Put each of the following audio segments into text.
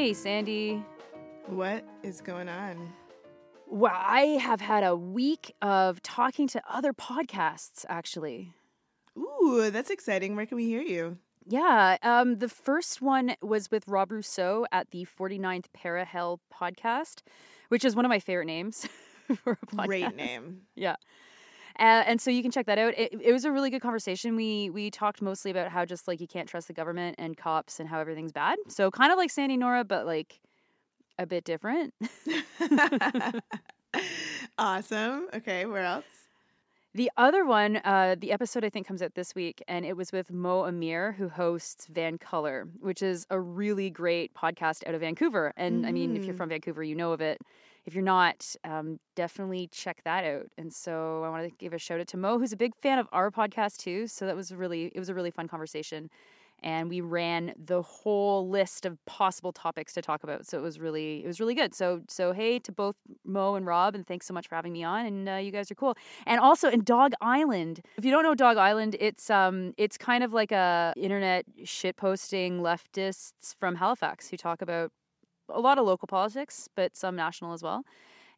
Hey, Sandy. What is going on? Well, I have had a week of talking to other podcasts, actually. Ooh, that's exciting. Where can we hear you? Yeah, um, the first one was with Rob Rousseau at the 49th Parahell podcast, which is one of my favorite names for a podcast. Great name. Yeah. Uh, and so you can check that out. It, it was a really good conversation. We we talked mostly about how just like you can't trust the government and cops and how everything's bad. So kind of like Sandy Nora, but like a bit different. awesome. Okay, where else? The other one, uh, the episode I think comes out this week, and it was with Mo Amir, who hosts VANCOLOUR, which is a really great podcast out of Vancouver. And I mean, if you're Mm. from Vancouver, you know of it. If you're not, um, definitely check that out. And so I want to give a shout out to Mo, who's a big fan of our podcast too. So that was really, it was a really fun conversation. And we ran the whole list of possible topics to talk about. So it was really, it was really good. So, so hey to both Mo and Rob, and thanks so much for having me on. And uh, you guys are cool. And also in Dog Island. If you don't know Dog Island, it's um it's kind of like a internet shit posting leftists from Halifax who talk about a lot of local politics, but some national as well.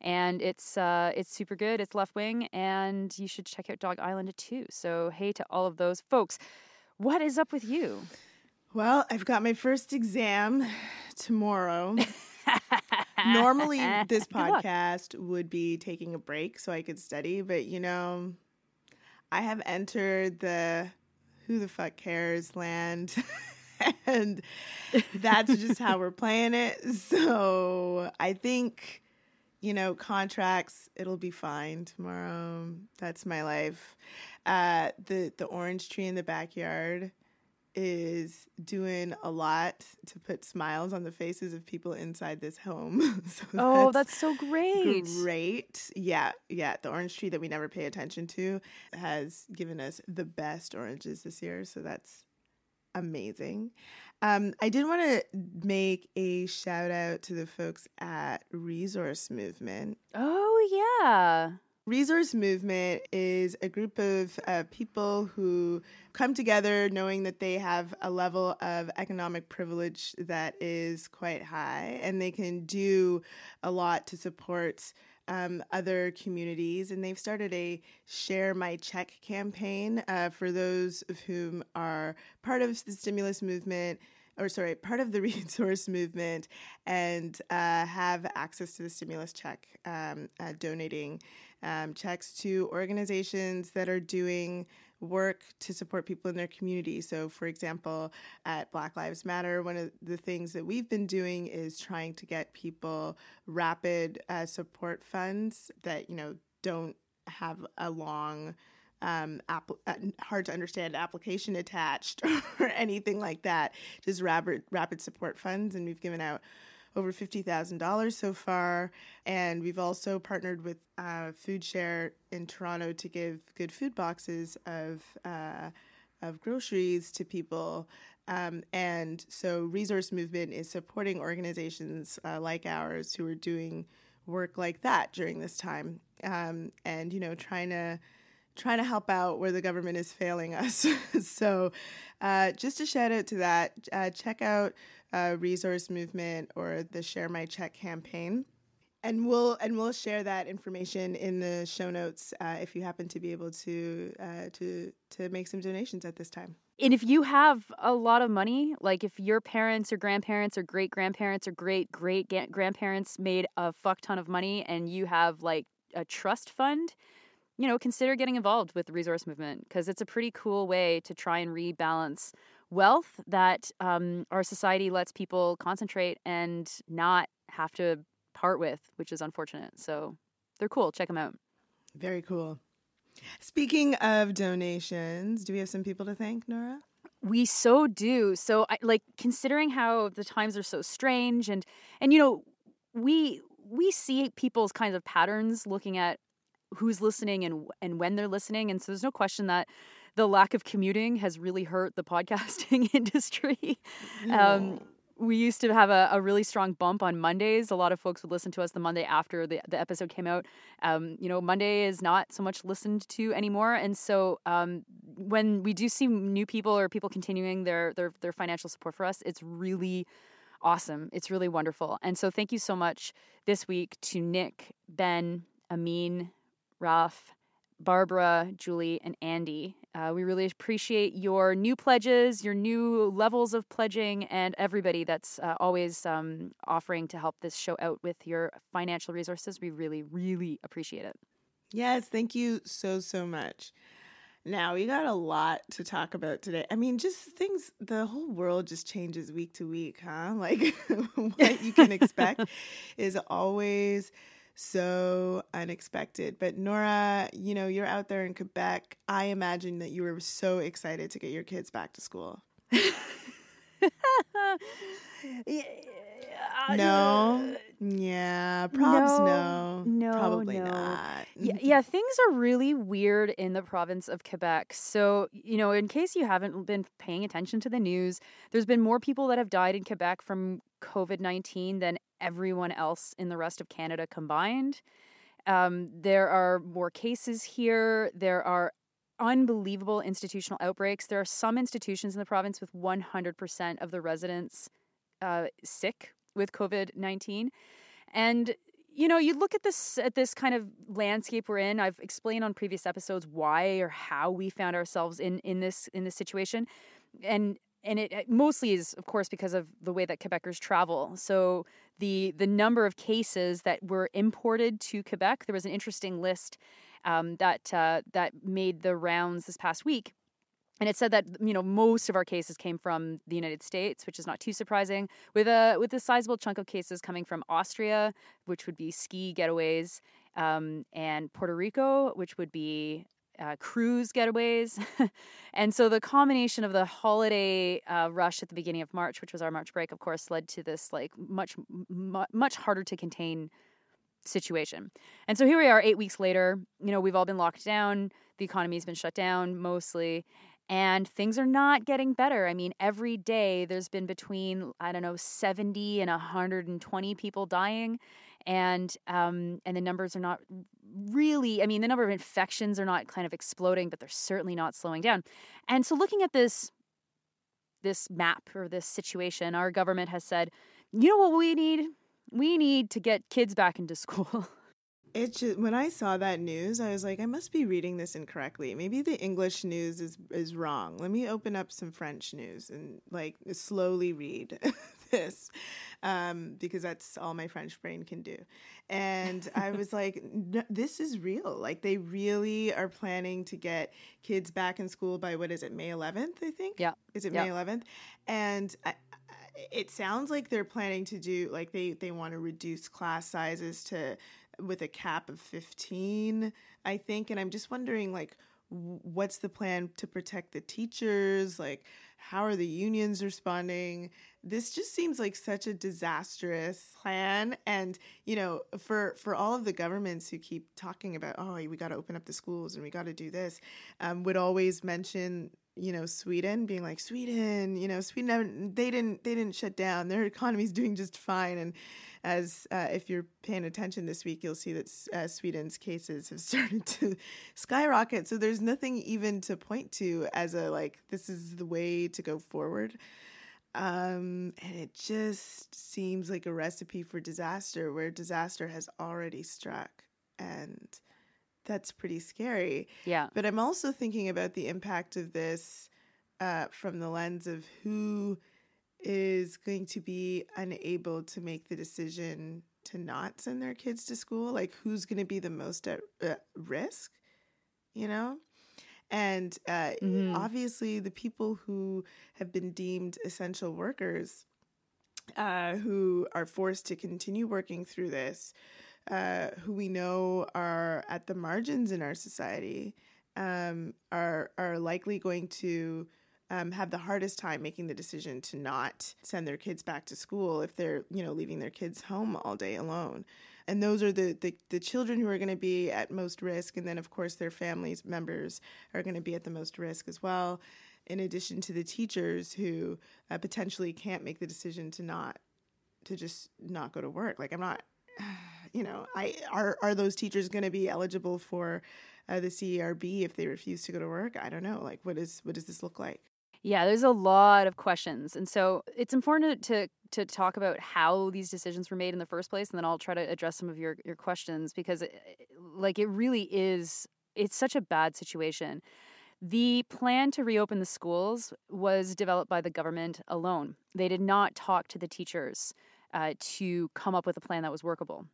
And it's uh it's super good. It's left wing, and you should check out Dog Island too. So hey to all of those folks. What is up with you? Well, I've got my first exam tomorrow. Normally, this podcast would be taking a break so I could study, but you know, I have entered the who the fuck cares land. and that's just how we're playing it. So I think, you know, contracts, it'll be fine tomorrow. That's my life. Uh, the the orange tree in the backyard is doing a lot to put smiles on the faces of people inside this home. so Oh, that's so great. Great. Yeah, yeah. The orange tree that we never pay attention to has given us the best oranges this year. So that's amazing. Um, I did want to make a shout out to the folks at Resource Movement. Oh yeah. Resource Movement is a group of uh, people who come together knowing that they have a level of economic privilege that is quite high and they can do a lot to support um, other communities. And they've started a Share My Check campaign uh, for those of whom are part of the stimulus movement or sorry, part of the resource movement and uh, have access to the stimulus check, um, uh, donating um, checks to organizations that are doing work to support people in their community. So, for example, at Black Lives Matter, one of the things that we've been doing is trying to get people rapid uh, support funds that, you know, don't have a long um, app- uh, hard to understand application attached or anything like that. Just rapid rapid support funds, and we've given out over fifty thousand dollars so far. And we've also partnered with uh, FoodShare in Toronto to give good food boxes of uh, of groceries to people. Um, and so, Resource Movement is supporting organizations uh, like ours who are doing work like that during this time, um, and you know, trying to trying to help out where the government is failing us. so, uh, just a shout out to that. Uh, check out uh, Resource Movement or the Share My Check campaign. And we'll and we'll share that information in the show notes uh, if you happen to be able to uh, to to make some donations at this time. And if you have a lot of money, like if your parents or grandparents or great grandparents or great great grandparents made a fuck ton of money and you have like a trust fund, you know, consider getting involved with the resource movement because it's a pretty cool way to try and rebalance wealth that um, our society lets people concentrate and not have to part with, which is unfortunate. So they're cool. Check them out. Very cool. Speaking of donations, do we have some people to thank, Nora? We so do. So I like considering how the times are so strange and and you know, we we see people's kinds of patterns looking at who's listening and and when they're listening and so there's no question that the lack of commuting has really hurt the podcasting industry. Um, we used to have a, a, really strong bump on Mondays. A lot of folks would listen to us the Monday after the, the episode came out. Um, you know, Monday is not so much listened to anymore. And so um, when we do see new people or people continuing their, their, their financial support for us, it's really awesome. It's really wonderful. And so thank you so much this week to Nick, Ben, Amin, Raf, Barbara, Julie, and Andy. Uh, we really appreciate your new pledges, your new levels of pledging, and everybody that's uh, always um, offering to help this show out with your financial resources. We really, really appreciate it. Yes, thank you so, so much. Now, we got a lot to talk about today. I mean, just things, the whole world just changes week to week, huh? Like, what you can expect is always so unexpected. But Nora, you know, you're out there in Quebec. I imagine that you were so excited to get your kids back to school. no. Yeah, props no. No, probably no. not. Yeah, yeah, things are really weird in the province of Quebec. So, you know, in case you haven't been paying attention to the news, there's been more people that have died in Quebec from COVID 19 than everyone else in the rest of Canada combined. Um, there are more cases here. There are unbelievable institutional outbreaks. There are some institutions in the province with 100% of the residents uh, sick with COVID 19. And you know, you look at this at this kind of landscape we're in. I've explained on previous episodes why or how we found ourselves in in this in this situation, and and it, it mostly is, of course, because of the way that Quebecers travel. So the the number of cases that were imported to Quebec, there was an interesting list um, that uh, that made the rounds this past week and it said that you know most of our cases came from the United States, which is not too surprising. With a with a sizable chunk of cases coming from Austria, which would be ski getaways, um, and Puerto Rico, which would be uh, cruise getaways. and so the combination of the holiday uh, rush at the beginning of March, which was our March break, of course, led to this like much much harder to contain situation. And so here we are, eight weeks later. You know, we've all been locked down. The economy's been shut down mostly and things are not getting better. I mean, every day there's been between I don't know 70 and 120 people dying, and um, and the numbers are not really. I mean, the number of infections are not kind of exploding, but they're certainly not slowing down. And so, looking at this this map or this situation, our government has said, you know what we need? We need to get kids back into school. it just when I saw that news, I was like, I must be reading this incorrectly. Maybe the English news is is wrong. Let me open up some French news and like slowly read this um, because that's all my French brain can do. And I was like, this is real. Like they really are planning to get kids back in school by what is it, May 11th? I think. Yeah. Is it yeah. May 11th? And. I, it sounds like they're planning to do like they they want to reduce class sizes to with a cap of 15, I think. And I'm just wondering, like, what's the plan to protect the teachers? Like, how are the unions responding? This just seems like such a disastrous plan. And, you know, for, for all of the governments who keep talking about, oh, we got to open up the schools and we got to do this, um, would always mention you know Sweden being like Sweden you know Sweden they didn't they didn't shut down their economy's doing just fine and as uh, if you're paying attention this week, you'll see that uh, Sweden's cases have started to skyrocket. So there's nothing even to point to as a like this is the way to go forward. Um, and it just seems like a recipe for disaster where disaster has already struck. And that's pretty scary. Yeah. But I'm also thinking about the impact of this uh, from the lens of who is going to be unable to make the decision to not send their kids to school, like who's going to be the most at uh, risk, you know? And uh, mm-hmm. obviously, the people who have been deemed essential workers, uh, who are forced to continue working through this, uh, who we know are at the margins in our society, um, are are likely going to um, have the hardest time making the decision to not send their kids back to school if they're you know leaving their kids home all day alone and those are the, the, the children who are going to be at most risk and then of course their families members are going to be at the most risk as well in addition to the teachers who uh, potentially can't make the decision to not to just not go to work. Like I'm not, you know, I are are those teachers going to be eligible for uh, the CERB if they refuse to go to work? I don't know. Like what is what does this look like? Yeah, there's a lot of questions, and so it's important to to talk about how these decisions were made in the first place, and then I'll try to address some of your your questions because, it, like, it really is. It's such a bad situation. The plan to reopen the schools was developed by the government alone. They did not talk to the teachers uh, to come up with a plan that was workable.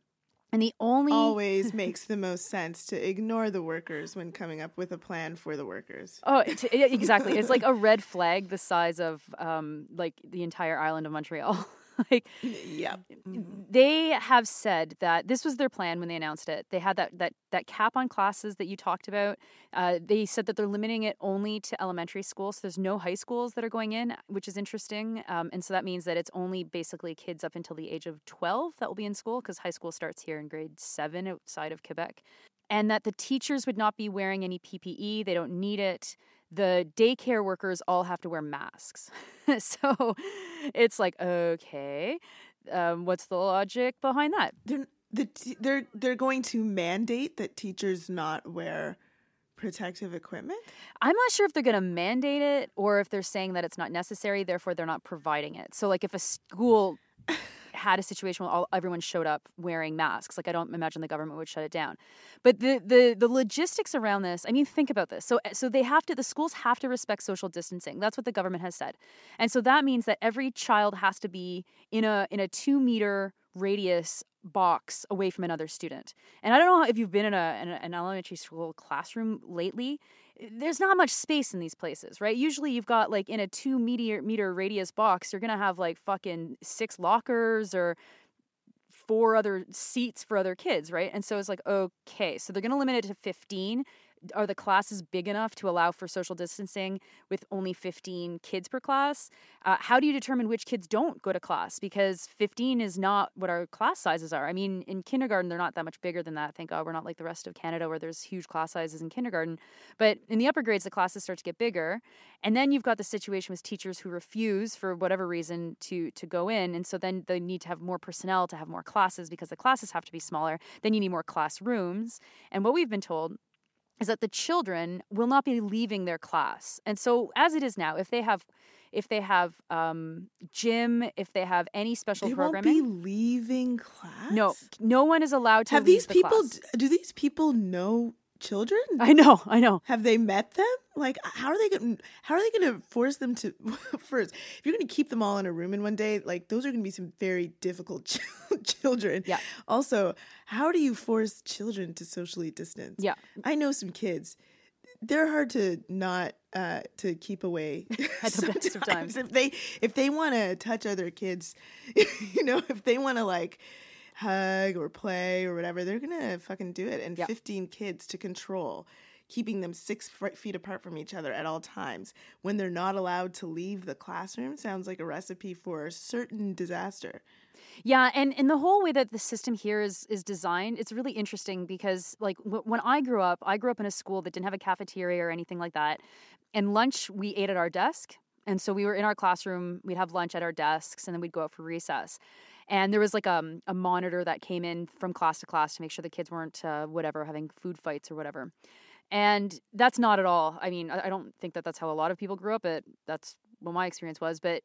And the only always makes the most sense to ignore the workers when coming up with a plan for the workers. Oh, it, exactly. It's like a red flag the size of um, like the entire island of Montreal. like yeah. Mm-hmm. they have said that this was their plan when they announced it. They had that that that cap on classes that you talked about. Uh, they said that they're limiting it only to elementary schools so there's no high schools that are going in which is interesting. Um, and so that means that it's only basically kids up until the age of 12 that will be in school because high school starts here in grade 7 outside of quebec and that the teachers would not be wearing any ppe they don't need it the daycare workers all have to wear masks. so it's like, okay, um, what's the logic behind that? They're, the, they're, they're going to mandate that teachers not wear protective equipment? I'm not sure if they're going to mandate it or if they're saying that it's not necessary, therefore they're not providing it. So, like, if a school had a situation where all, everyone showed up wearing masks. Like I don't imagine the government would shut it down. But the the the logistics around this, I mean, think about this. So eh, so they have to the schools have to respect social distancing. That's what the government has said. And so that means that every child has to be in a in a 2 meter radius box away from another student. And I don't know if you've been in, a, in an elementary school classroom lately there's not much space in these places, right? Usually you've got like in a two meter meter radius box, you're gonna have like fucking six lockers or four other seats for other kids, right? And so it's like, okay, so they're gonna limit it to 15 are the classes big enough to allow for social distancing with only 15 kids per class? Uh, how do you determine which kids don't go to class? Because 15 is not what our class sizes are. I mean, in kindergarten, they're not that much bigger than that. Thank God we're not like the rest of Canada where there's huge class sizes in kindergarten. But in the upper grades, the classes start to get bigger. And then you've got the situation with teachers who refuse for whatever reason to, to go in. And so then they need to have more personnel to have more classes because the classes have to be smaller. Then you need more classrooms. And what we've been told is that the children will not be leaving their class. And so as it is now, if they have if they have um, gym, if they have any special programming. they programming, won't be leaving class. No, no one is allowed to. Have these the people? Class. Do these people know children? I know, I know. Have they met them? Like, how are they going? How are they going to force them to? First, if you're going to keep them all in a room in one day, like those are going to be some very difficult ch- children. Yeah. Also, how do you force children to socially distance? Yeah. I know some kids. They're hard to not uh, to keep away at the best of times. If they if they want to touch other kids, you know, if they want to like hug or play or whatever, they're gonna fucking do it. And yep. 15 kids to control, keeping them six feet apart from each other at all times when they're not allowed to leave the classroom sounds like a recipe for a certain disaster. Yeah, and and the whole way that the system here is is designed, it's really interesting because like w- when I grew up, I grew up in a school that didn't have a cafeteria or anything like that. And lunch we ate at our desk. And so we were in our classroom, we'd have lunch at our desks and then we'd go out for recess and there was like um, a monitor that came in from class to class to make sure the kids weren't uh, whatever having food fights or whatever. And that's not at all i mean I, I don't think that that's how a lot of people grew up but that's what my experience was but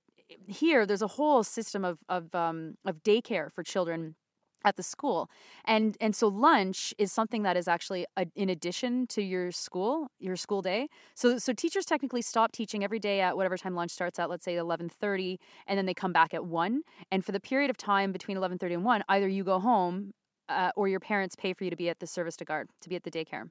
here there's a whole system of of um, of daycare for children at the school and and so lunch is something that is actually a, in addition to your school your school day. So so teachers technically stop teaching every day at whatever time lunch starts at let's say 11:30 and then they come back at 1 and for the period of time between 11:30 and 1 either you go home uh, or your parents pay for you to be at the service de garde to be at the daycare.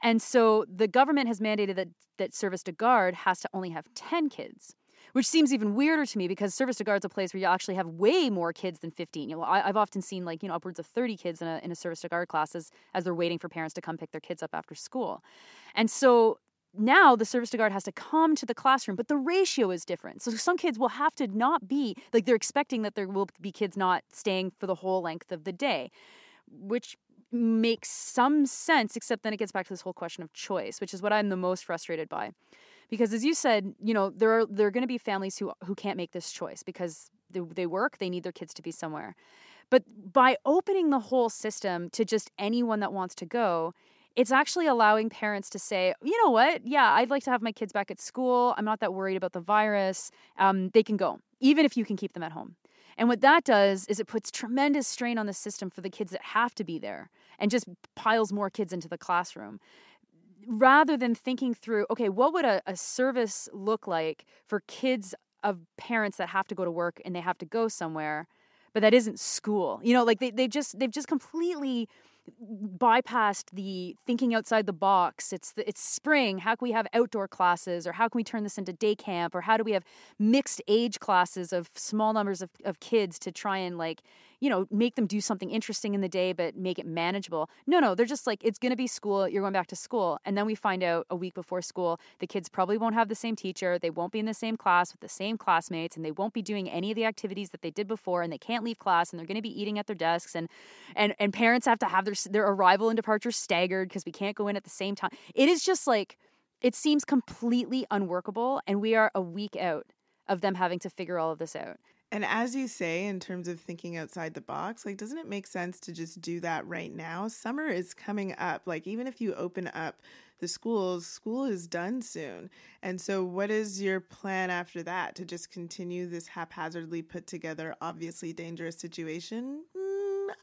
And so the government has mandated that that service de garde has to only have 10 kids which seems even weirder to me because service de garde is a place where you actually have way more kids than 15. You know, I, have often seen like, you know, upwards of 30 kids in a, in a service de garde class as, as they're waiting for parents to come pick their kids up after school. And so now the service de garde has to come to the classroom, but the ratio is different. So some kids will have to not be, like they're expecting that there will be kids not staying for the whole length of the day, which makes some sense, except then it gets back to this whole question of choice, which is what I'm the most frustrated by because as you said, you know, there are there are going to be families who who can't make this choice because they, they work, they need their kids to be somewhere. But by opening the whole system to just anyone that wants to go, it's actually allowing parents to say, you know what? Yeah, I'd like to have my kids back at school. I'm not that worried about the virus. Um, they can go, even if you can keep them at home. And what that does is it puts tremendous strain on the system for the kids that have to be there and just piles more kids into the classroom. Rather than thinking through, okay, what would a, a service look like for kids of parents that have to go to work and they have to go somewhere, but that isn't school? You know, like they, they just they've just completely bypassed the thinking outside the box. It's the, it's spring. How can we have outdoor classes, or how can we turn this into day camp, or how do we have mixed age classes of small numbers of, of kids to try and like you know, make them do something interesting in the day, but make it manageable. No, no, they're just like, it's going to be school. You're going back to school. And then we find out a week before school, the kids probably won't have the same teacher. They won't be in the same class with the same classmates, and they won't be doing any of the activities that they did before. And they can't leave class, and they're going to be eating at their desks. And, and, and parents have to have their, their arrival and departure staggered because we can't go in at the same time. It is just like, it seems completely unworkable. And we are a week out of them having to figure all of this out. And as you say, in terms of thinking outside the box, like, doesn't it make sense to just do that right now? Summer is coming up. Like, even if you open up the schools, school is done soon. And so, what is your plan after that? To just continue this haphazardly put together, obviously dangerous situation?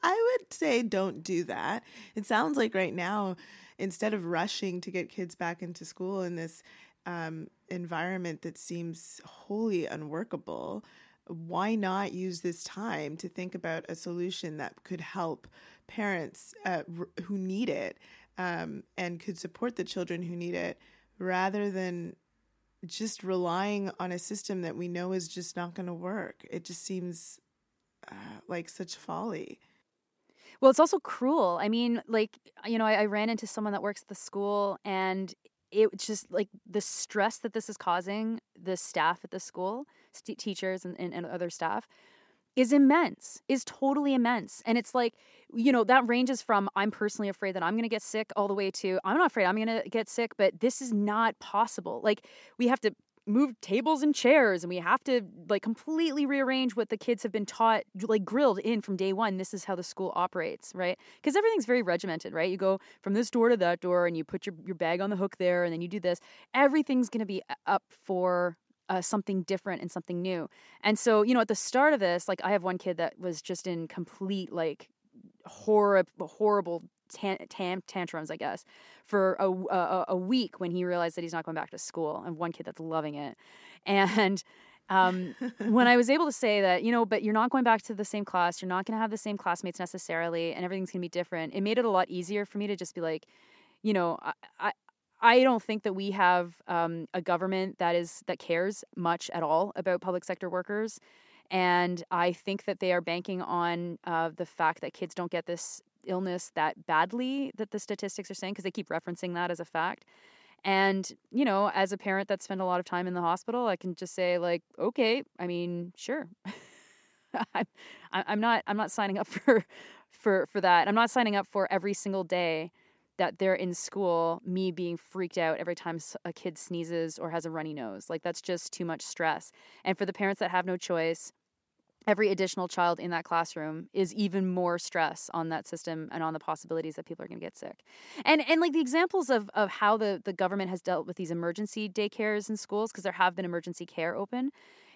I would say don't do that. It sounds like right now, instead of rushing to get kids back into school in this um, environment that seems wholly unworkable, why not use this time to think about a solution that could help parents uh, r- who need it um, and could support the children who need it rather than just relying on a system that we know is just not going to work? It just seems uh, like such folly. Well, it's also cruel. I mean, like, you know, I, I ran into someone that works at the school and it's just like the stress that this is causing the staff at the school st- teachers and, and, and other staff is immense is totally immense and it's like you know that ranges from i'm personally afraid that i'm going to get sick all the way to i'm not afraid i'm going to get sick but this is not possible like we have to move tables and chairs and we have to like completely rearrange what the kids have been taught like grilled in from day one. This is how the school operates right? Because everything's very regimented right? You go from this door to that door and you put your, your bag on the hook there and then you do this. Everything's going to be up for uh, something different and something new. And so, you know, at the start of this, like I have one kid that was just in complete like horrible, horrible tan- tam- tantrums, I guess, for a, a, a week when he realized that he's not going back to school. And one kid that's loving it, and. Um, when I was able to say that, you know, but you're not going back to the same class, you're not going to have the same classmates necessarily, and everything's going to be different. It made it a lot easier for me to just be like, you know, I, I don't think that we have um, a government that is that cares much at all about public sector workers, and I think that they are banking on uh, the fact that kids don't get this illness that badly that the statistics are saying because they keep referencing that as a fact. And you know, as a parent that spent a lot of time in the hospital, I can just say like, okay, I mean, sure. I'm, I'm not I'm not signing up for for for that. I'm not signing up for every single day that they're in school, me being freaked out every time a kid sneezes or has a runny nose. Like, that's just too much stress. And for the parents that have no choice, every additional child in that classroom is even more stress on that system and on the possibilities that people are going to get sick. And and like the examples of of how the the government has dealt with these emergency daycares in schools because there have been emergency care open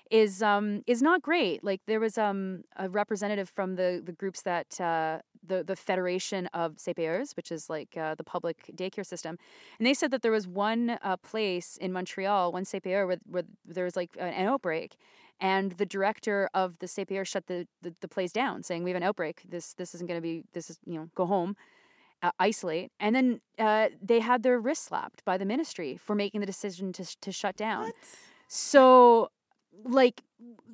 is um is not great. Like there was um a representative from the the groups that uh, the the Federation of CPEers, which is like uh, the public daycare system, and they said that there was one uh, place in Montreal, one CPEer, where, where there was like an outbreak, and the director of the CPEer shut the, the, the place down, saying we have an outbreak. This this isn't going to be this is you know go home. Uh, isolate, and then uh, they had their wrist slapped by the ministry for making the decision to to shut down. What? So like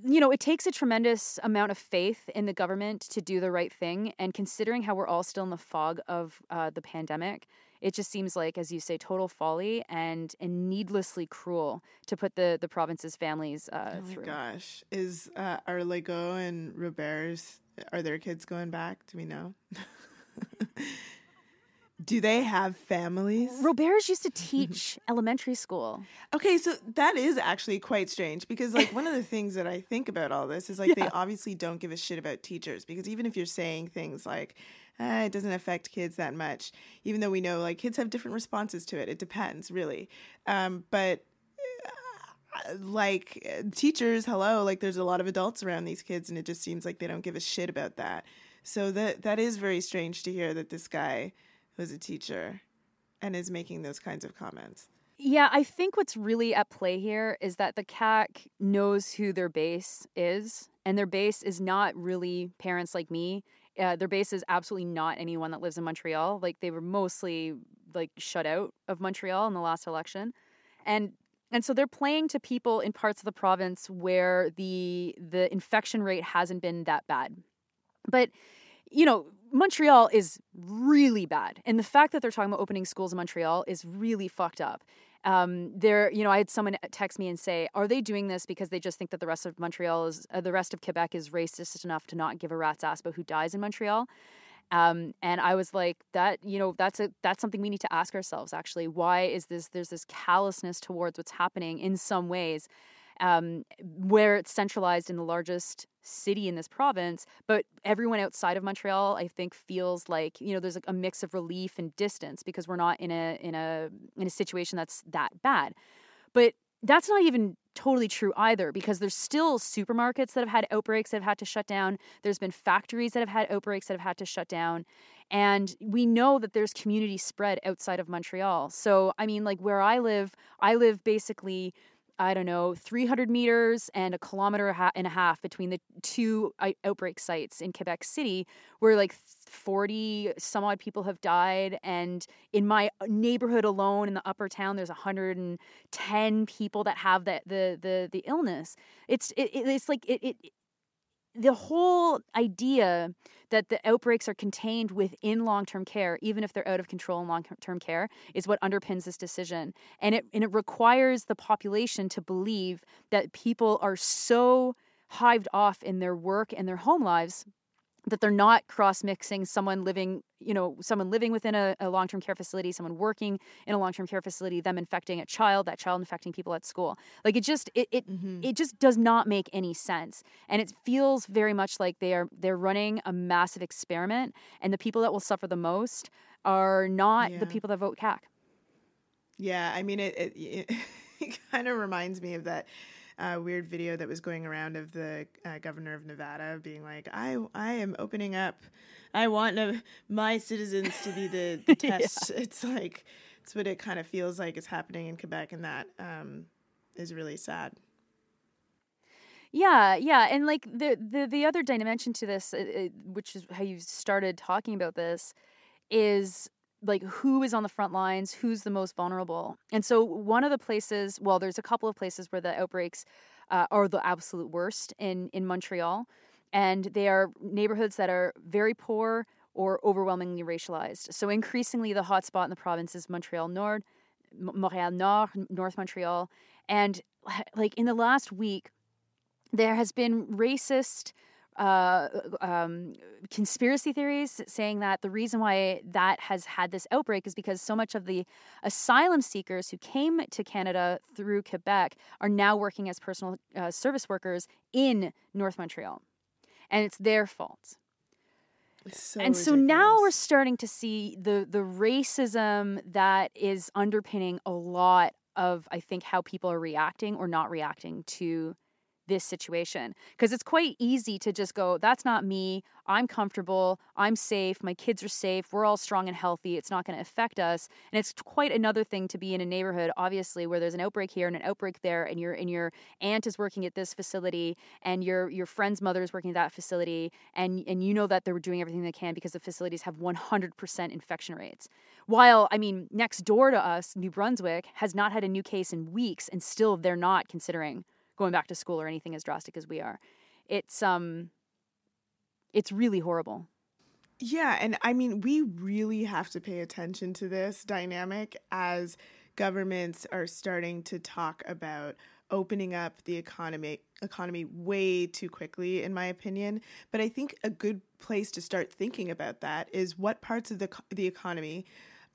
you know it takes a tremendous amount of faith in the government to do the right thing and considering how we're all still in the fog of uh, the pandemic it just seems like as you say total folly and and needlessly cruel to put the the province's families uh, oh through. gosh. Is uh, are Legault and Roberge are their kids going back? Do we know? Do they have families? Roberge used to teach elementary school. Okay, so that is actually quite strange because, like, one of the things that I think about all this is like they obviously don't give a shit about teachers because even if you're saying things like, eh, it doesn't affect kids that much, even though we know like kids have different responses to it, it depends really. Um, but uh, like teachers, hello, like there's a lot of adults around these kids, and it just seems like they don't give a shit about that. So that that is very strange to hear that this guy was a teacher and is making those kinds of comments. Yeah, I think what's really at play here is that the CAQ knows who their base is, and their base is not really parents like me. Uh, their base is absolutely not anyone that lives in Montreal. Like they were mostly like shut out of Montreal in the last election, and and so they're playing to people in parts of the province where the the infection rate hasn't been that bad. But you know, Montreal is really bad. And the fact that they're talking about opening schools in Montreal is really fucked up. Um, there, you know, I had someone text me and say, "Are they doing this because they just think that the rest of Montreal is, uh, the rest of Quebec is racist enough to not give a rat's ass about who dies in Montreal?" Um, and I was like, "That, you know, that's a that's something we need to ask ourselves. Actually, why is this? There's this callousness towards what's happening in some ways." um, where it's centralized in the largest city in this province. But everyone outside of Montreal, I think, feels like you know there's a, a mix of relief and distance because we're not in a in a in a situation that's that bad. But that's not even totally true either because there's still supermarkets that have had outbreaks that have had to shut down. There's been factories that have had outbreaks that have had to shut down. And we know that there's community spread outside of Montreal. So, I mean, like where I live, I live basically I don't know, 300 meters and a kilometer and a half between the two outbreak sites in Quebec City, where like 40 some odd people have died. And in my uh, neighborhood alone in the upper town, there's 110 people that have the, the, the, the illness. It's, it, it's like, it, it, the whole idea that the outbreaks are contained within long-term care even if they're out of control in long-term care is what underpins this decision. And it and it requires the population to believe that people are so hived off in their work and their home lives that they're not cross mixing someone living, you know, someone living within a, a long term care facility, someone working in a long term care facility, them infecting a child, that child infecting people at school. Like it just it it, Mm-hmm. it just does not make any sense. And it feels very much like they are they're running a massive experiment and the people that will suffer the most are not Yeah. the people that vote CAQ. Yeah, I mean, it it, it kind of reminds me of that uh, weird video that was going around of the uh, governor of Nevada being like, "I I am opening up. I want uh, my citizens to be the, the Yeah. test." It's like it's what it kind of feels like is happening in Quebec, and that um, is really sad. Yeah, yeah, and like the the the other dimension to this, uh, uh, which is how you started talking about this, is like who is on the front lines, who's the most vulnerable, and so one of the places, well, there's a couple of places where the outbreaks uh, are the absolute worst in in Montreal, and they are neighborhoods that are very poor or overwhelmingly racialized. So increasingly, the hotspot in the province is Montreal Nord, Montreal Nord, North Montreal, and like in the last week there has been racist uh, um, conspiracy theories saying that the reason why that has had this outbreak is because so much of the asylum seekers who came to Canada through Quebec are now working as personal uh, service workers in North Montreal. And it's their fault. So and so now we're starting to see the the racism that is underpinning a lot of I think how people are reacting or not reacting to this situation because it's quite easy to just go that's not me. I'm comfortable. I'm safe. My kids are safe. We're all strong and healthy. It's not going to affect us. And it's quite another thing to be in a neighborhood obviously where there's an outbreak here and an outbreak there and your and your aunt is working at this facility and your your friend's mother is working at that facility and and you know that they're doing everything they can because the facilities have 100% infection rates. While i mean next door to us new brunswick has not had a new case in weeks and still they're not considering going back to school or anything as drastic as we are. It's um it's really horrible. Yeah, and I mean, we really have to pay attention to this dynamic as governments are starting to talk about opening up the economy economy way too quickly in my opinion. But i think a good place to start thinking about that is what parts of the the economy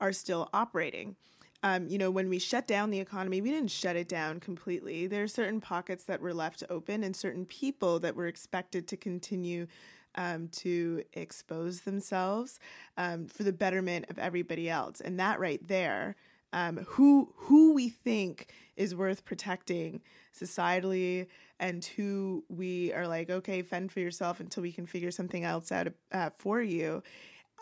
are still operating. Um, you know, when we shut down the economy, we didn't shut it down completely. There are certain pockets that were left open and certain people that were expected to continue um, to expose themselves um, for the betterment of everybody else. And that right there, um, who who we think is worth protecting societally, and who we are like, okay, fend for yourself until we can figure something else out uh, for you.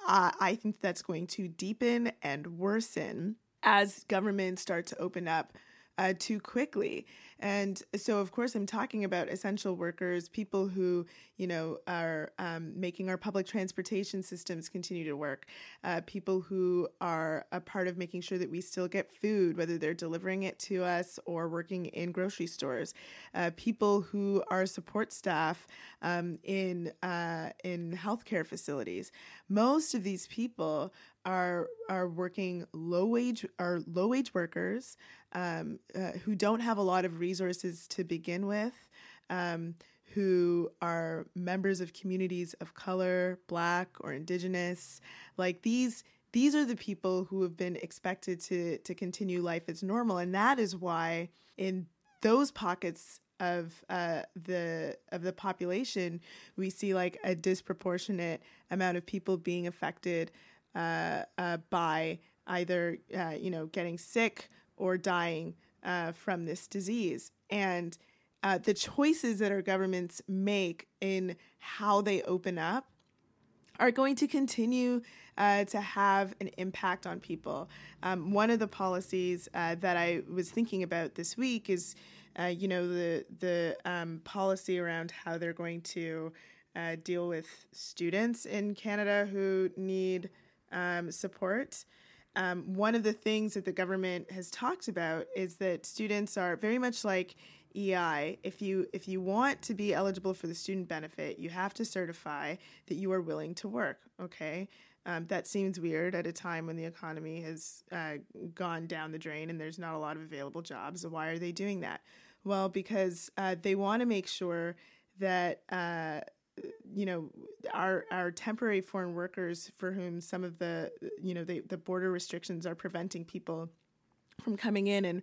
Uh, I think that's going to deepen and worsen as governments start to open up uh, too quickly. And so, of course, I'm talking about essential workers, people who, you know, are um, making our public transportation systems continue to work, uh, people who are a part of making sure that we still get food, whether they're delivering it to us or working in grocery stores, uh, people who are support staff um, in uh, in healthcare facilities. Most of these people are are working low wage are low wage workers um, uh, who don't have a lot of resources to begin with, um, who are members of communities of color, Black or Indigenous. Like these, these are the people who have been expected to to continue life as normal, and that is why in those pockets of uh, the of the population, we see like a disproportionate amount of people being affected uh, uh, by either uh, you know getting sick or dying uh, from this disease. And uh, the choices that our governments make in how they open up are going to continue uh, to have an impact on people. Um, one of the policies uh, that I was thinking about this week is, uh, you know, the the um, policy around how they're going to deal with students in Canada who need um, support um, one of the things that the government has talked about is that students are very much like EI. If you if you want to be eligible for the student benefit, you have to certify that you are willing to work. Okay. Um, that seems weird at a time when the economy has uh, gone down the drain and there's not a lot of available jobs. Why are they doing that? Well, because uh, they want to make sure that uh, you know our our temporary foreign workers for whom some of the you know the, the border restrictions are preventing people from coming in and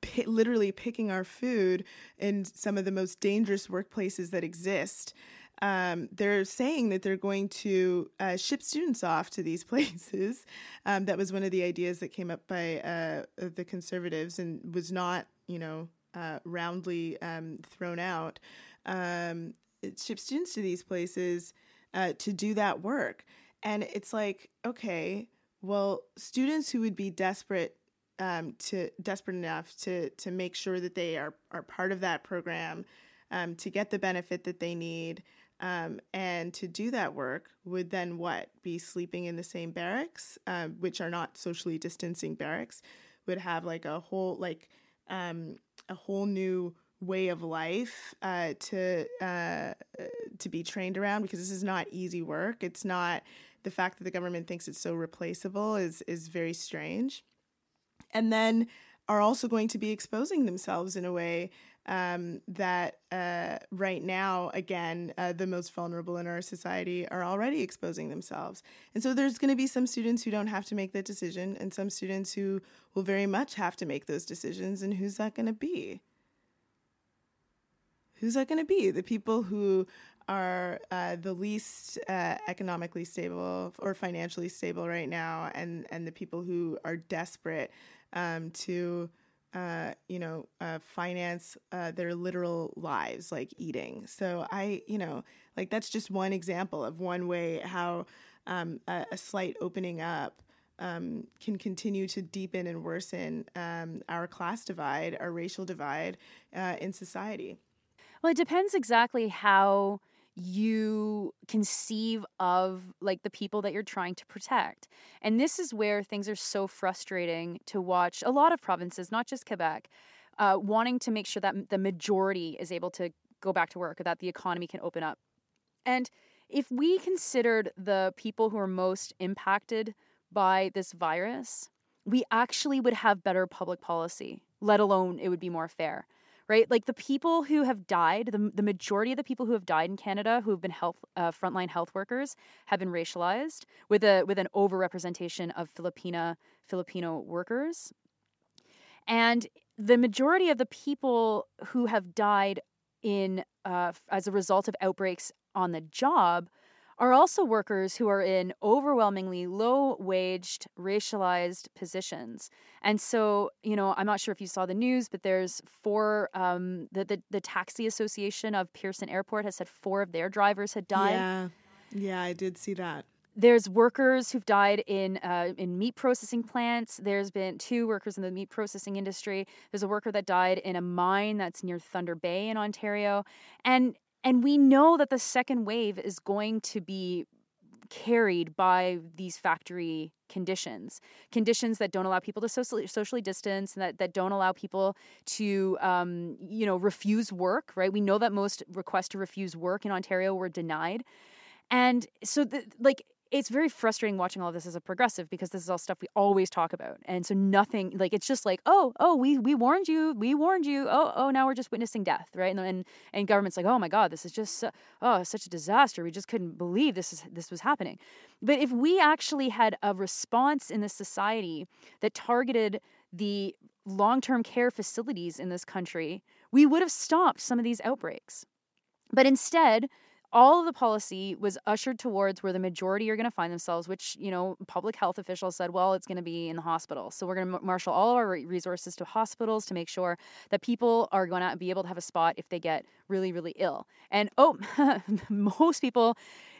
p- literally picking our food in some of the most dangerous workplaces that exist um, they're saying that they're going to uh, ship students off to these places. Um, that was one of the ideas that came up by uh, the conservatives and was not, you know, uh, roundly um, thrown out. Um, ship students to these places uh, to do that work. And it's like, okay, well, students who would be desperate um, to desperate enough to to make sure that they are are part of that program, um, to get the benefit that they need, um, and to do that work would then what be sleeping in the same barracks, uh, which are not socially distancing barracks, would have like a whole like um, a whole new way of life uh, to uh, to be trained around because this is not easy work. It's not the fact that the government thinks it's so replaceable is is very strange, and then are also going to be exposing themselves in a way um, that uh, right now, again, uh, the most vulnerable in our society are already exposing themselves. And so there's going to be some students who don't have to make that decision, and some students who will very much have to make those decisions. And who's that going to be? Who's that going to be? The people who are uh, the least uh, economically stable or financially stable right now, and and the people who are desperate um, to. Uh, you know, uh, finance uh, their literal lives, like eating. So I, you know, like that's just one example of one way how um, a, a, slight opening up um, can continue to deepen and worsen um, our class divide, our racial divide uh, in society. Well, it depends exactly how you conceive of like the people that you're trying to protect. And this is where things are so frustrating to watch a lot of provinces, not just Quebec, uh, wanting to make sure that the majority is able to go back to work or that the economy can open up. And if we considered the people who are most impacted by this virus, we actually would have better public policy, let alone it would be more fair right? Like the people who have died, the, the majority of the people who have died in Canada who have been health uh, frontline health workers have been racialized with a with an overrepresentation of Filipina Filipino workers. And the majority of the people who have died in uh, as a result of outbreaks on the job are also workers who are in overwhelmingly low waged, racialized positions. And so, you know, I'm not sure if you saw the news, but there's four, um, the, the, the Taxi Association of Pearson Airport has said four of their drivers had died. Yeah. Yeah, I did see that. There's workers who've died in uh, in meat processing plants. There's been two workers in the meat processing industry. There's a worker that died in a mine that's near Thunder Bay in Ontario, and and we know that the second wave is going to be carried by these factory conditions conditions that don't allow people to socially, socially distance and that, that don't allow people to um, you know refuse work right? We know that most requests to refuse work in ontario were denied. And so the, like it's very frustrating watching all this as a progressive because this is all stuff we always talk about and so nothing like it's just like oh oh we we warned you we warned you oh oh now we're just witnessing death right? And and, and government's like oh my god this is just oh such a disaster we just couldn't believe this is this was happening. But if we actually had a response in this society that targeted the long-term care facilities in this country we would have stopped some of these outbreaks. But instead all of the policy was ushered towards where the majority are going to find themselves, which, you know, public health officials said, well, it's going to be in the hospital. So we're going to marshal all of our resources to hospitals to make sure that people are going to be able to have a spot if they get really, really ill. And oh, most people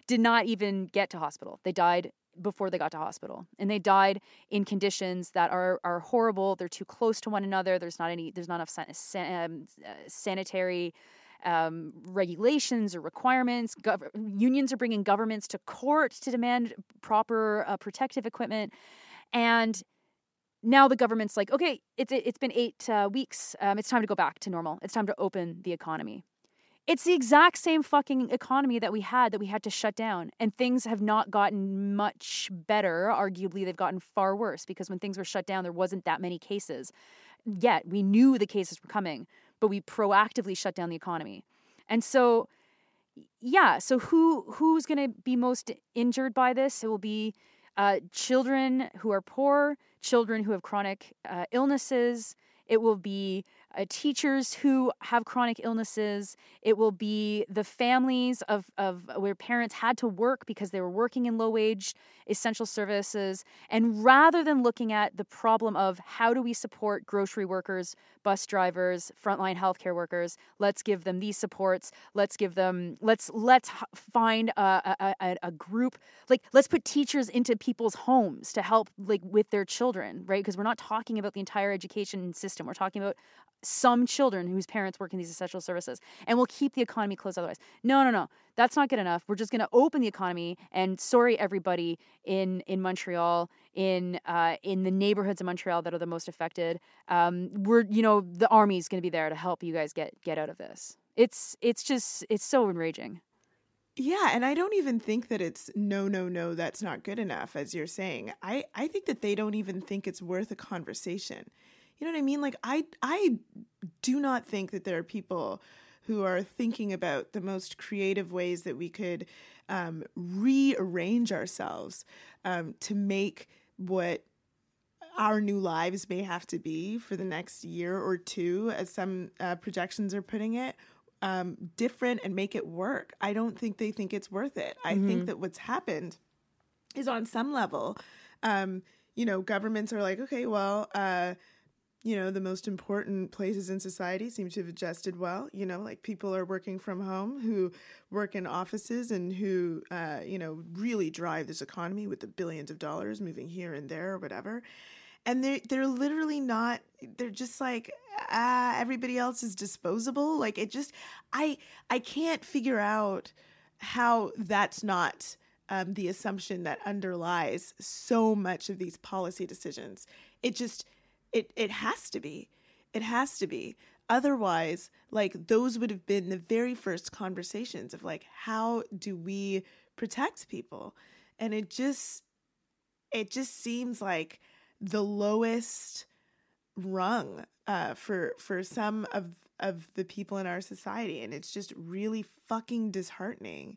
did not even get to hospital. They died before they got to hospital and they died in conditions that are are horrible they're too close to one another there's not any there's not enough san- san- um, uh, sanitary um, regulations or requirements. Gov- unions are bringing governments to court to demand proper uh, protective equipment, and now the government's like, okay, it's it's been eight uh, weeks. Um, it's time to go back to normal. It's time to open the economy. It's the exact same fucking economy that we had that we had to shut down, and things have not gotten much better. Arguably, they've gotten far worse because when things were shut down, there wasn't that many cases. Yet we knew the cases were coming but we proactively shut down the economy. And so yeah, so who who's going to be most injured by this? It will be uh, children who are poor, children who have chronic uh, illnesses. It will be uh, teachers who have chronic illnesses. It will be the families of, of where parents had to work because they were working in low wage essential services. And rather than looking at the problem of how do we support grocery workers, bus drivers, frontline healthcare workers, let's give them these supports. Let's give them, let's, let's find a, a, a group, like let's put teachers into people's homes to help like with their children, right? Because we're not talking about the entire education system. We're talking about some children whose parents work in these essential services and we'll keep the economy closed otherwise. No, no, no. That's not good enough. We're just going to open the economy and sorry everybody in in Montreal in uh, in the neighborhoods of Montreal that are the most affected. Um, we're you know the army's going to be there to help you guys get get out of this. It's it's just it's so enraging. Yeah, and I don't even think that it's no, no, no, that's not good enough, as you're saying. I, I think that they don't even think it's worth a conversation. You know what I mean? Like I I do not think that there are people who are thinking about the most creative ways that we could um, rearrange ourselves um, to make what our new lives may have to be for the next year or two, as some uh, projections are putting it, um, different and make it work. I don't think they think it's worth it. I mm-hmm. think that what's happened is on some level, um, you know, governments are like, okay, well, uh, you know, the most important places in society seem to have adjusted well. You know, like people are working from home who work in offices and who, uh, you know, really drive this economy with the billions of dollars moving here and there or whatever. And they're, they're literally not, they're just like, ah, everybody else is disposable. Like it just, I, I can't figure out how that's not um, the assumption that underlies so much of these policy decisions. It just, it it has to be. It has to be. Otherwise, like those would have been the very first conversations of like how do we protect people? And it just it just seems like the lowest rung uh, for for some of of the people in our society, and it's just really fucking disheartening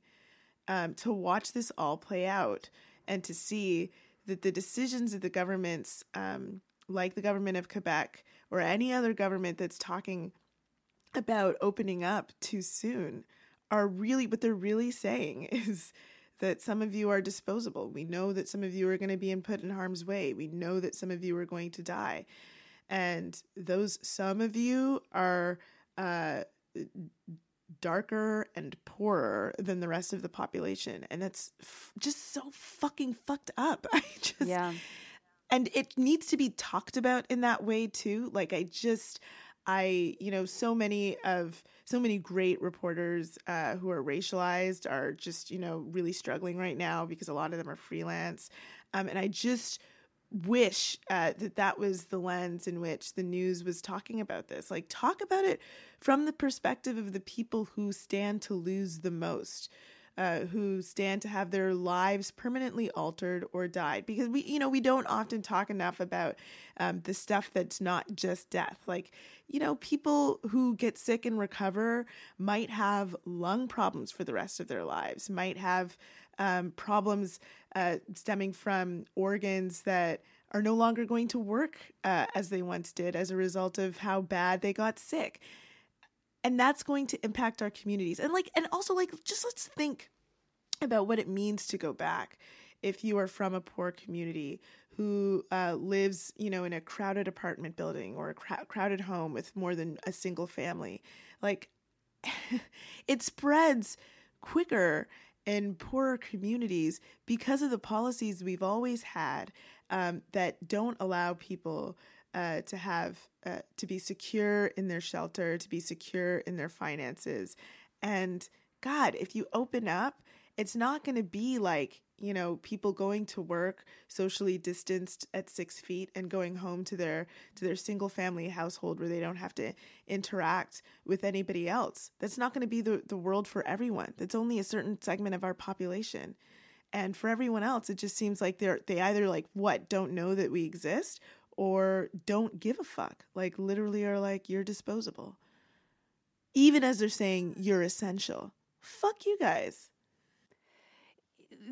um, to watch this all play out and to see that the decisions of the governments, um, like the government of Quebec or any other government that's talking about opening up too soon, are really what they're really saying is that some of you are disposable. We know that some of you are going to be put in harm's way. We know that some of you are going to die. And those some of you are uh, darker and poorer than the rest of the population. And that's f- just so fucking fucked up. I just, Yeah. And it needs to be talked about in that way too. Like, I just, I, you know, so many of so many great reporters uh, who are racialized are just, you know, really struggling right now because a lot of them are freelance. Um, and I just wish uh, that that was the lens in which the news was talking about this. Like, talk about it from the perspective of the people who stand to lose the most. Uh, who stand to have their lives permanently altered or died. Because we you know we don't often talk enough about um, the stuff that's not just death. Like you know people who get sick and recover might have lung problems for the rest of their lives might have um, problems uh, stemming from organs that are no longer going to work uh, as they once did as a result of how bad they got sick and that's going to impact our communities. And like and also like just let's think about what it means to go back if you are from a poor community who uh, lives you know in a crowded apartment building or a crowd crowded home with more than a single family. Like it spreads quicker in poorer communities because of the policies we've always had um, that don't allow people uh, to have uh, to be secure in their shelter, to be secure in their finances. And God, if you open up, it's not going to be like you know people going to work socially distanced at six feet and going home to their to their single family household where they don't have to interact with anybody else. That's not going to be the, the world for everyone. That's only a certain segment of our population. And for everyone else it just seems like they're they either like what don't know that we exist or don't give a fuck. Like literally are like you're disposable. Even as they're saying you're essential. Fuck you guys.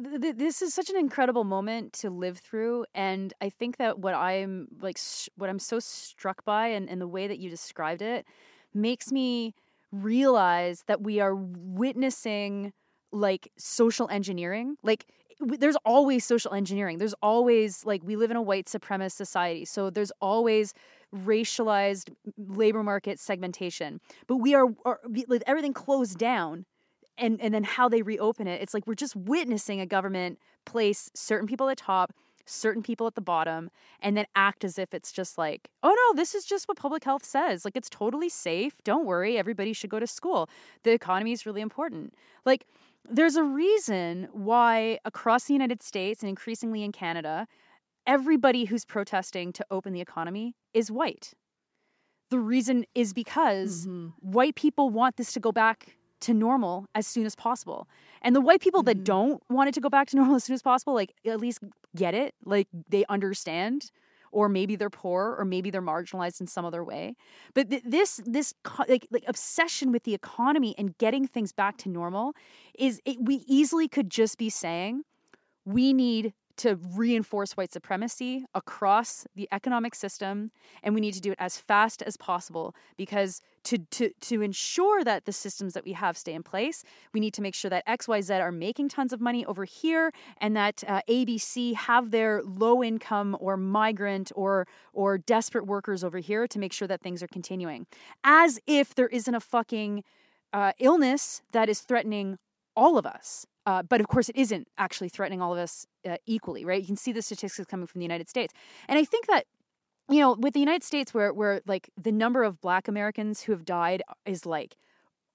th- th- this is such an incredible moment to live through and i think that what i'm like what i'm so struck by and, and the way that you described it makes me realize that we are witnessing like social engineering like there's always social engineering. There's always like we live in a white supremacist society so there's always racialized labor market segmentation. But we are, are with everything closed down and and then how they reopen it it's like we're just witnessing a government place certain people at the top certain people at the bottom and then act as if it's just like oh no this is just what public health says. Like it's totally safe. Don't worry. Everybody should go to school. The economy is really important. Like there's a reason why across the united states and increasingly in canada everybody who's protesting to open the economy is white. The reason is because mm-hmm. white people want this to go back to normal as soon as possible. And the white people that mm-hmm. don't want it to go back to normal as soon as possible, like at least get it, like they understand, or maybe they're poor, or maybe they're marginalized in some other way. But th- this this co- like like obsession with the economy and getting things back to normal is it, we easily could just be saying we need to reinforce white supremacy across the economic system and we need to do it as fast as possible because to to to ensure that the systems that we have stay in place we need to make sure that xyz are making tons of money over here and that uh, abc have their low income or migrant or or desperate workers over here to make sure that things are continuing. As if there isn't a fucking uh, illness that is threatening all of us uh, but of course, it isn't actually threatening all of us uh, equally, right? You can see the statistics coming from the United States, and I think that you know, with the United States, where where like the number of Black Americans who have died is like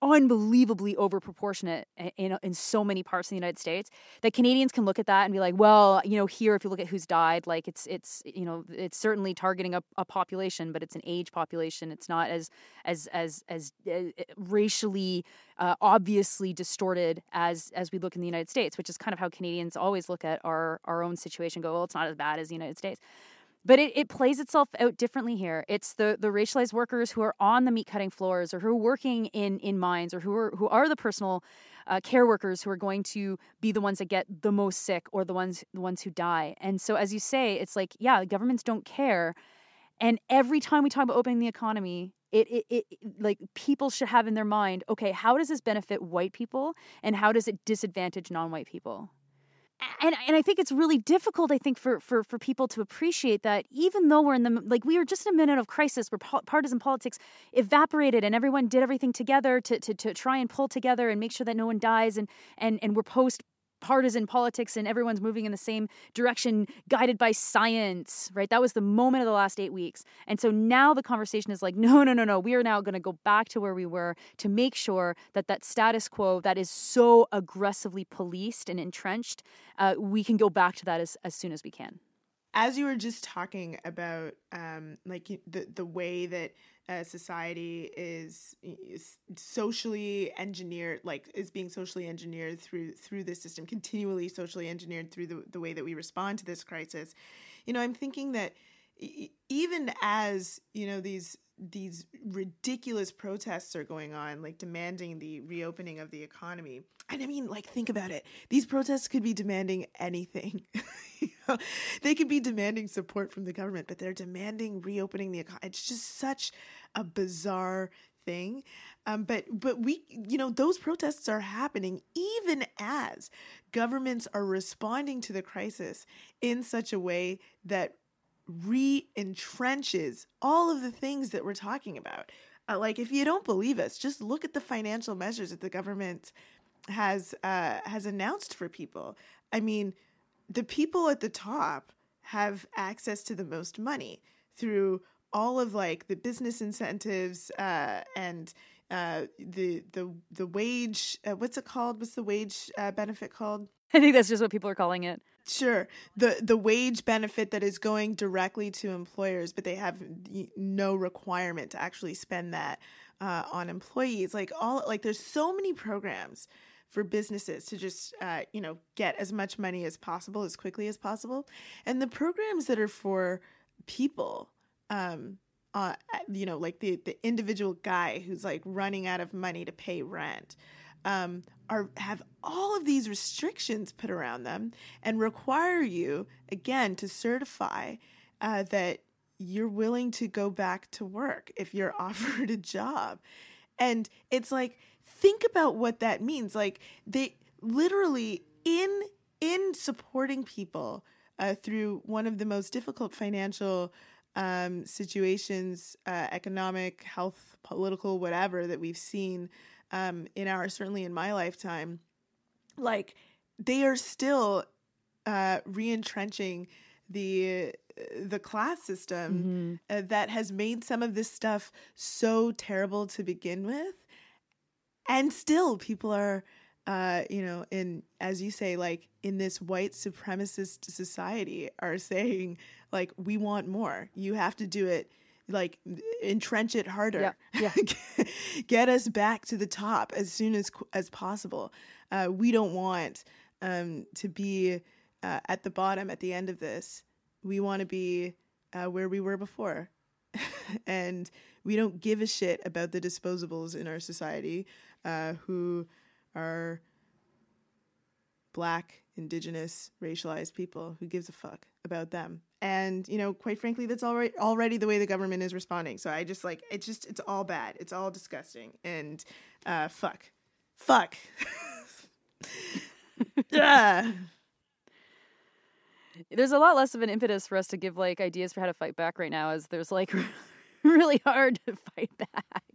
unbelievably overproportionate in, in so many parts of the United States that Canadians can look at that and be like, well, you know, here if you look at who's died, like it's it's you know it's certainly targeting a, a population, but it's an age population. It's not as as as as uh, racially uh, obviously distorted as as we look in the United States, which is kind of how Canadians always look at our our own situation. Go, well, it's not as bad as the United States but it, it plays itself out differently here. It's the the racialized workers who are on the meat cutting floors or who are working in in mines or who are who are the personal uh, care workers who are going to be the ones that get the most sick or the ones the ones who die. And so as you say, it's like yeah, governments don't care. And every time we talk about opening the economy, it, it, it like people should have in their mind, okay, how does this benefit white people and how does it disadvantage non-white people? And and I think it's really difficult. I think for for for people to appreciate that, even though we're in the like we are just in a minute of crisis where po- partisan politics evaporated and everyone did everything together to, to to try and pull together and make sure that no one dies and and and we're post partisan politics and everyone's moving in the same direction, guided by science, right? That was the moment of the last eight weeks. And so now the conversation is like, no, no, no, no. We are now going to go back to where we were to make sure that that status quo that is so aggressively policed and entrenched, uh, we can go back to that as, as soon as we can as you were just talking about um, like the the way that uh, society is, is, socially engineered like is being socially engineered through through this system continually socially engineered through the, the way that we respond to this crisis. You know i'm thinking that even as you know these these ridiculous protests are going on like demanding the reopening of the economy. And i mean like think about it. These protests could be demanding anything. You know? they could be demanding support from the government but they're demanding reopening the economy it's just such a bizarre thing. Um, but but we you know those protests are happening even as governments are responding to the crisis in such a way that re entrenches all of the things that we're talking about. Uh, like, if you don't believe us, just look at the financial measures that the government has uh, has announced for people. I mean, the people at the top have access to the most money through all of like the business incentives uh, and uh, the the the wage. Uh, what's it called? What's the wage uh, benefit called? I think that's just what people are calling it. Sure, the the wage benefit that is going directly to employers, but they have no requirement to actually spend that uh, on employees. Like all, like there's so many programs for businesses to just uh, you know get as much money as possible as quickly as possible, and the programs that are for people. Um, uh, you know, like the the individual guy who's like running out of money to pay rent um, are have all of these restrictions put around them and require you again to certify uh, that you're willing to go back to work if you're offered a job. And it's like think about what that means. Like they literally in in supporting people uh, through one of the most difficult financial um, situations uh, economic health political whatever that we've seen um, in our certainly in my lifetime, like they are still uh, re-entrenching the the class system mm-hmm. uh, that has made some of this stuff so terrible to begin with, and still people are. Uh, you know, in as you say, like in this white supremacist society, are saying like we want more. You have to do it like entrench it harder. Yeah. yeah. Get us back to the top as soon as as possible. Uh, we don't want um, to be uh, at the bottom at the end of this. We want to be uh, where we were before. and we don't give a shit about the disposables in our society uh, who are black, indigenous, racialized people. Who gives a fuck about them? And you know quite frankly that's already already the way the government is responding. So i just like it's just it's all bad. It's all disgusting. And uh fuck. Fuck. Yeah. There's a lot less of an impetus for us to give like ideas for how to fight back right now as there's like really hard to fight back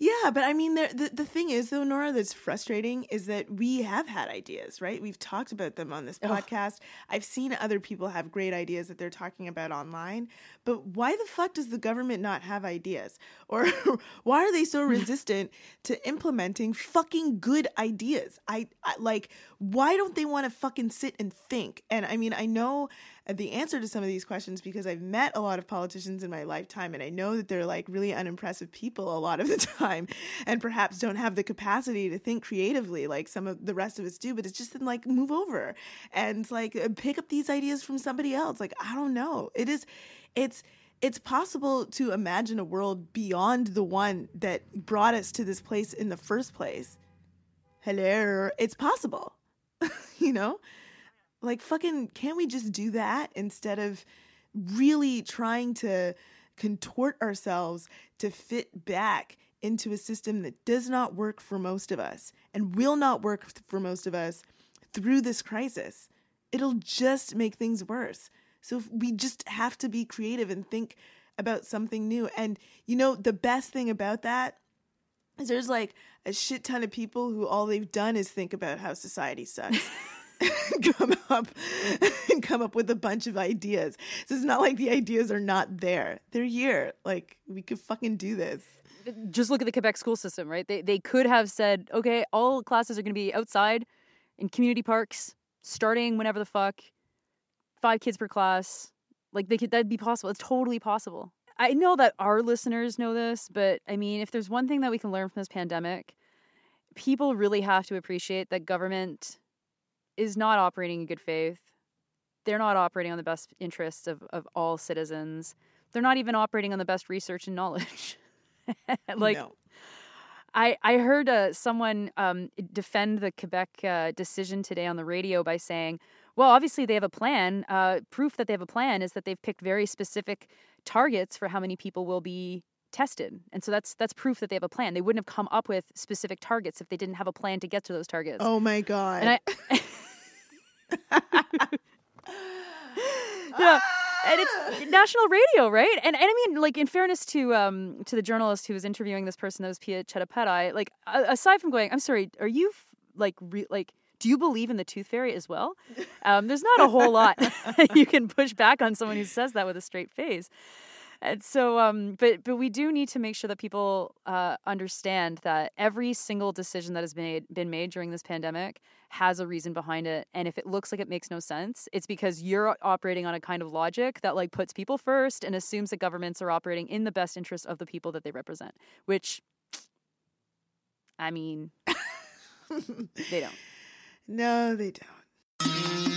yeah, but I mean, the, the, the thing is, though, Nora, that's frustrating is that we have had ideas, right? We've talked about them on this podcast. Ugh. I've seen other people have great ideas that they're talking about online. But why the fuck does the government not have ideas? Or why are they so resistant to implementing fucking good ideas? I, I like, why don't they want to fucking sit and think? And I mean, I know the answer to some of these questions because I've met a lot of politicians in my lifetime and I know that they're like really unimpressive people a lot of the time and perhaps don't have the capacity to think creatively like some of the rest of us do but it's just then like move over and like uh, pick up these ideas from somebody else. Like I don't know. It is it's it's possible to imagine a world beyond the one that brought us to this place in the first place. Hello. It's possible you know like, fucking, can't we just do that instead of really trying to contort ourselves to fit back into a system that does not work for most of us and will not work for most of us through this crisis? It'll just make things worse. So we just have to be creative and think about something new. And you know, the best thing about that is there's like a shit ton of people who all they've done is think about how society sucks. come up and come up with a bunch of ideas. So it's not like the ideas are not there. They're here. Like we could fucking do this. Just look at the Quebec school system, right? They they could have said, okay, all classes are going to be outside in community parks, starting whenever the fuck, five kids per class. Like they could that'd be possible. It's totally possible. I know that our listeners know this, but I mean, if there's one thing that we can learn from this pandemic, people really have to appreciate that government is not operating in good faith. They're not operating on the best interests of, of all citizens. They're not even operating on the best research and knowledge. like, no. I, I heard uh, someone um, defend the Quebec uh, decision today on the radio by saying, well, obviously they have a plan. Uh, proof that they have a plan is that they've picked very specific targets for how many people will be tested. And so that's that's proof that they have a plan. They wouldn't have come up with specific targets if they didn't have a plan to get to those targets. Oh my god. And I yeah. And it's national radio, right? And, and I mean, like in fairness to um to the journalist who was interviewing this person, that was Piya Chattopadhyay. Like aside from going, I'm sorry, are you like re- like do you believe in the tooth fairy as well? Um, there's not a whole lot you can push back on someone who says that with a straight face. And so, um, but but we do need to make sure that people uh, understand that every single decision that has been made, been made during this pandemic has a reason behind it. And if it looks like it makes no sense, it's because you're operating on a kind of logic that like puts people first and assumes that governments are operating in the best interest of the people that they represent. Which, I mean, they don't. No, they don't.